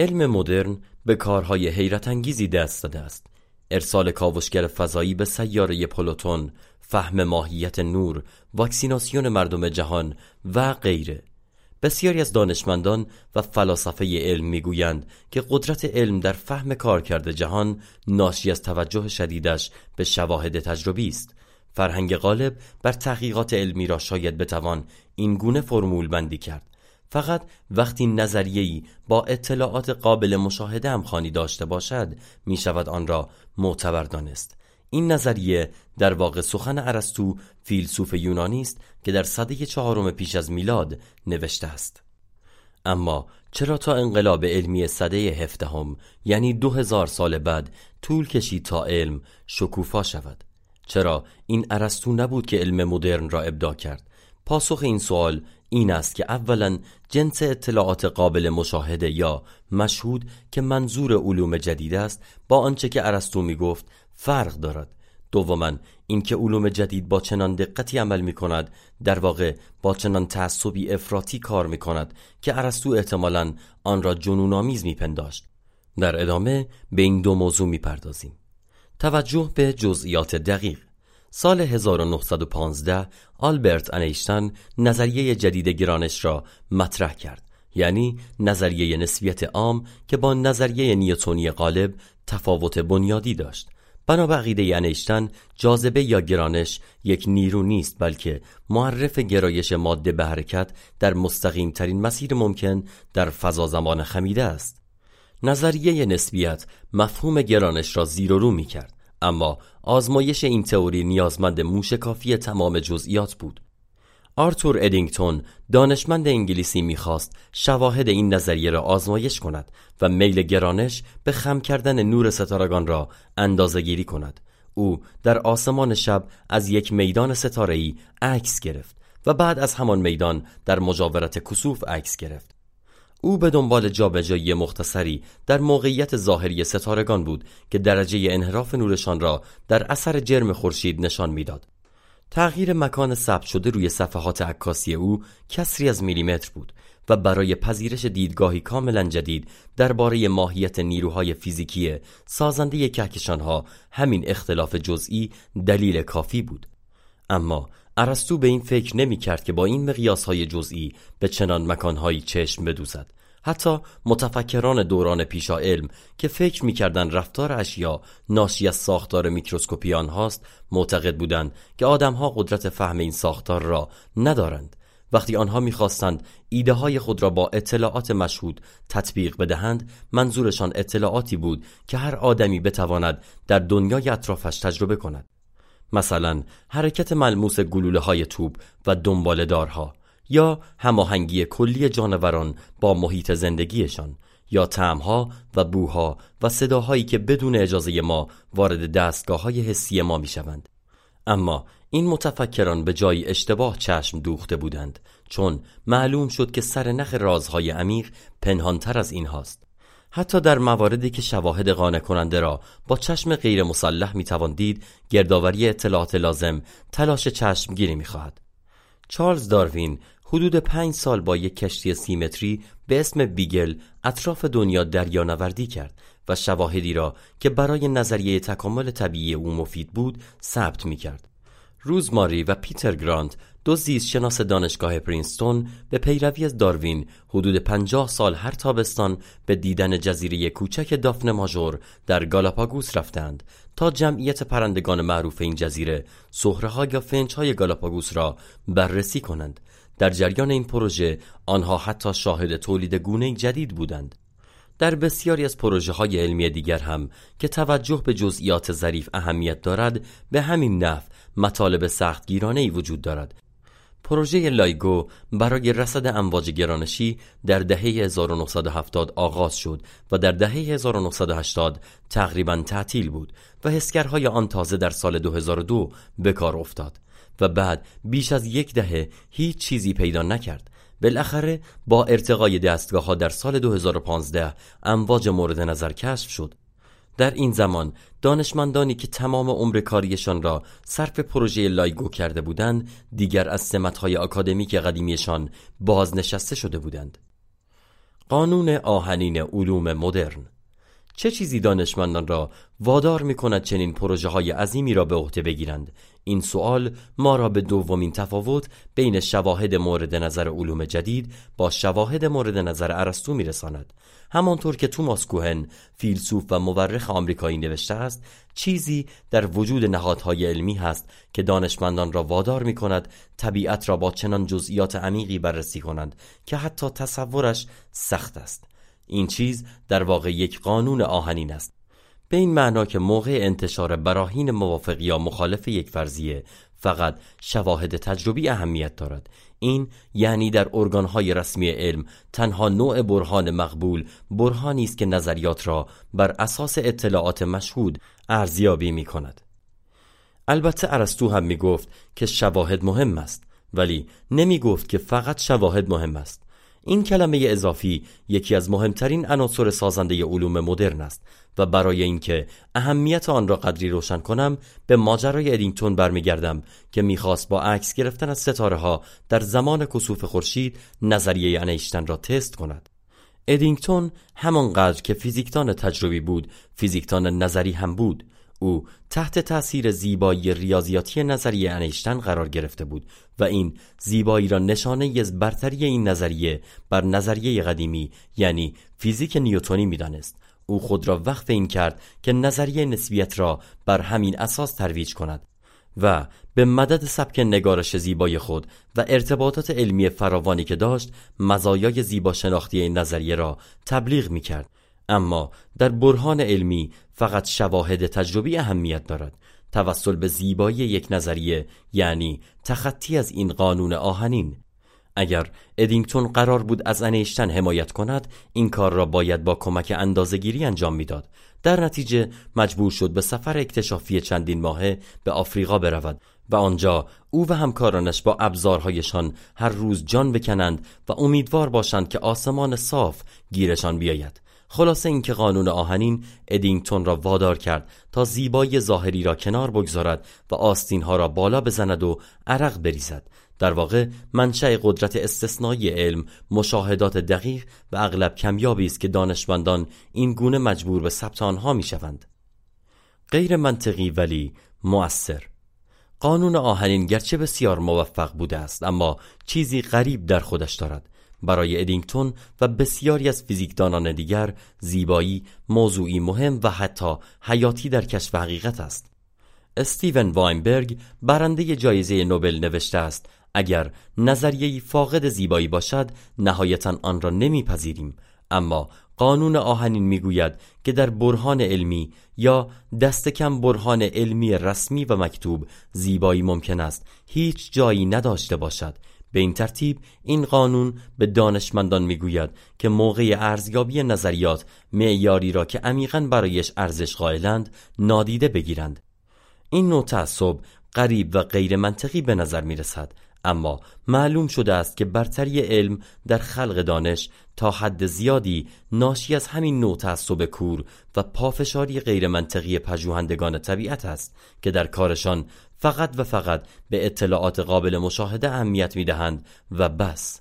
علم مدرن به کارهای حیرت انگیزی دست داده است. ارسال کاوشگر فضایی به سیاره پلوتون فهم ماهیت نور واکسیناسیون مردم جهان و غیره. بسیاری از دانشمندان و فلاسفه علم می‌گویند که قدرت علم در فهم کارکرد جهان ناشی از توجه شدیدش به شواهد تجربی است. فرهنگ غالب بر تحقیقات علمی را شاید بتوان این گونه فرمول بندی کرد. فقط وقتی نظریه‌ای با اطلاعات قابل مشاهده همخوانی داشته باشد می شود آن را معتبر دانست. این نظریه در واقع سخن ارسطو فیلسوف یونانی است که در صده چهارم پیش از میلاد نوشته است. اما چرا تا انقلاب علمی صده هفدهم یعنی دو هزار سال بعد طول کشید تا علم شکوفا شود؟ چرا این ارسطو نبود که علم مدرن را ابداع کرد؟ پاسخ این سوال این است که اولا جنس اطلاعات قابل مشاهده یا مشهود که منظور علوم جدید است با آنچه که ارسطو می گفت فرق دارد. دوما اینکه علوم جدید با چنان دقتی عمل می کند در واقع با چنان تعصبی افراطی کار می کند که ارسطو احتمالا آن را جنونآمیز می پنداشت در ادامه به این دو موضوع می پردازیم توجه به جزئیات دقیق. سال 1915 آلبرت انیشتن نظریه جدید گرانش را مطرح کرد. یعنی نظریه نسبیت عام که با نظریه نیوتونی غالب تفاوت بنیادی داشت. بنا به عقیده انیشتن جاذبه یا گرانش یک نیرو نیست بلکه معرف گرایش ماده به حرکت در مستقیم ترین مسیر ممکن در فضا زمان خمیده است. نظریه نسبیت مفهوم گرانش را زیر و رو می کرد اما آزمایش این تئوری نیازمند موشکافی تمام جزئیات بود. آرتور ادینگتون دانشمند انگلیسی می‌خواست شواهد این نظریه را آزمایش کند و میل گرانش به خم کردن نور ستارگان را اندازه گیری کند. او در آسمان شب از یک میدان ستاره‌ای عکس گرفت و بعد از همان میدان در مجاورت کسوف عکس گرفت. او به دنبال جابجایی مختصری در موقعیت ظاهری ستارگان بود که درجه انحراف نورشان را در اثر جرم خورشید نشان می‌داد. تغییر مکان ثبت شده روی صفحات عکاسی او کسری از میلیمتر بود و برای پذیرش دیدگاهی کاملا جدید درباره ماهیت نیروهای فیزیکی سازنده کهکشانها همین اختلاف جزئی دلیل کافی بود اما ارسطو به این فکر نمی کرد که با این مقیاس های جزئی به چنان مکانهایی چشم بدوزد. حتی متفکران دوران پیشا علم که فکر می‌کردند رفتار اشیا ناشی از ساختار میکروسکوپی آنهاست معتقد بودند که آدمها قدرت فهم این ساختار را ندارند. وقتی آنها می‌خواستند ایده های خود را با اطلاعات مشهود تطبیق بدهند منظورشان اطلاعاتی بود که هر آدمی بتواند در دنیای اطرافش تجربه کند. مثلا حرکت ملموس گلوله های توپ و دنبالدارها یا هماهنگی کلی جانوران با محیط زندگیشان یا تعمها و بوها و صداهایی که بدون اجازه ما وارد دستگاه های حسی ما می شوند. اما این متفکران به جای اشتباه چشم دوخته بودند چون معلوم شد که سر نخ رازهای عمیق پنهانتر از این هاست. حتی در مواردی که شواهد قانع کننده را با چشم غیر مسلح می توان دید گردآوری اطلاعات لازم تلاش چشمگیری می خواهد. چارلز داروین حدود پنج سال با یک کشتی سیمتری به اسم بیگل اطراف دنیا دریانوردی کرد و شواهدی را که برای نظریه تکامل طبیعی او مفید بود ثبت می کرد. روزماری و پیتر گرانت دو زیست شناس دانشگاه پرینستون به پیروی از داروین حدود پنجاه سال هر تابستان به دیدن جزیره کوچک دافن ماژور در گالاپاگوس رفتند تا جمعیت پرندگان معروف این جزیره سهره یا فنچ های گالاپاگوس را بررسی کنند. در جریان این پروژه آنها حتی شاهد تولید گونه جدید بودند. در بسیاری از پروژه های علمی دیگر هم که توجه به جزئیات ظریف اهمیت دارد به همین نحو مطالب سختگیرانه ای وجود دارد. پروژه LIGO برای رصد امواج گرانشی در دهه 1970 آغاز شد و در دهه 1980 تقریبا تعطیل بود و حسگرهای آن تازه در سال 2002 به کار افتاد و بعد بیش از یک دهه هیچ چیزی پیدا نکرد. بالاخره با ارتقای دستگاه ها در سال 2015 امواج مورد نظر کشف شد در این زمان دانشمندانی که تمام عمر کاریشان را صرف پروژه لایگو کرده بودند دیگر از سمتهای اکادمیک قدیمیشان بازنشسته شده بودند. قانون آهنین علوم مدرن چه چیزی دانشمندان را وادار می کند چنین پروژه های عظیمی را به عهده بگیرند؟ این سوال ما را به دومین تفاوت بین شواهد مورد نظر علوم جدید با شواهد مورد نظر ارسطو میرساند. همانطور که توماس کوهن فیلسوف و مورخ آمریکایی نوشته است چیزی در وجود نهادهای علمی هست که دانشمندان را وادار می کند طبیعت را با چنان جزئیات عمیقی بررسی کنند که حتی تصورش سخت است. این چیز در واقع یک قانون آهنین است. به این معنا که موقع انتشار براهین موافق یا مخالف یک فرضیه فقط شواهد تجربی اهمیت دارد. این یعنی در ارگانهای رسمی علم تنها نوع برهان مقبول برهانی است که نظریات را بر اساس اطلاعات مشهود ارزیابی می کند البته ارسطو هم می گفت که شواهد مهم است ولی نمی گفت که فقط شواهد مهم است. این کلمه اضافی یکی از مهمترین عناصر سازنده علوم مدرن است و برای اینکه اهمیت آن را قدری روشن کنم به ماجرای ادینگتون برمیگردم که می‌خواست با عکس گرفتن از ستاره ها در زمان کسوف خورشید نظریه انیشتن را تست کند. ادینگتون همانقدر که فیزیکدان تجربی بود فیزیکدان نظری هم بود او تحت تأثیر زیبایی ریاضیاتی نظریه انیشتن قرار گرفته بود و این زیبایی را نشانه از برتری این نظریه بر نظریه قدیمی یعنی فیزیک نیوتونی می‌دانست. او خود را وقف این کرد که نظریه نسبیت را بر همین اساس ترویج کند و به مدد سبک نگارش زیبای خود و ارتباطات علمی فراوانی که داشت مزایای زیبا شناختی این نظریه را تبلیغ می کرد اما در برهان علمی فقط شواهد تجربی اهمیت دارد. توسل به زیبایی یک نظریه یعنی تخطی از این قانون آهنین. اگر ادینگتون قرار بود از انیشتن حمایت کند این کار را باید با کمک اندازهگیری انجام می‌داد. در نتیجه مجبور شد به سفر اکتشافی چندین ماهه به آفریقا برود و آنجا او و همکارانش با ابزارهایشان هر روز جان بکنند و امیدوار باشند که آسمان صاف گیرشان بیاید. خلاصه اینکه قانون آهنین ادینگتون را وادار کرد تا زیبایی ظاهری را کنار بگذارد و آستینها را بالا بزند و عرق بریزد. در واقع منشأ قدرت استثنایی علم مشاهدات دقیق و اغلب کمیابی است که دانشمندان این گونه مجبور به ثبت آنها می‌شوند. غیر منطقی ولی مؤثر. قانون آهنین گرچه بسیار موفق بوده است اما چیزی غریب در خودش دارد. برای ادینگتون و بسیاری از فیزیکدانان دیگر زیبایی موضوعی مهم و حتی حیاتی در کشف حقیقت است. استیون واینبرگ برنده جایزه نوبل نوشته است اگر نظریه فاقد زیبایی باشد نهایتا آن را نمیپذیریم. اما قانون آهنین می‌گوید که در برهان علمی یا دست کم برهان علمی رسمی و مکتوب زیبایی ممکن است هیچ جایی نداشته باشد. به این ترتیب این قانون به دانشمندان می‌گوید که موقع ارزیابی نظریات معیاری را که عمیقا برایش ارزش قائلند نادیده بگیرند. این نوع تعصب قریب و غیر منطقی به نظر می رسد اما معلوم شده است که برتری علم در خلق دانش تا حد زیادی ناشی از همین نوع تعصب کور و پافشاری غیر منطقی پژوهندگان طبیعت است که در کارشان فقط و فقط به اطلاعات قابل مشاهده اهمیت می دهند و بس.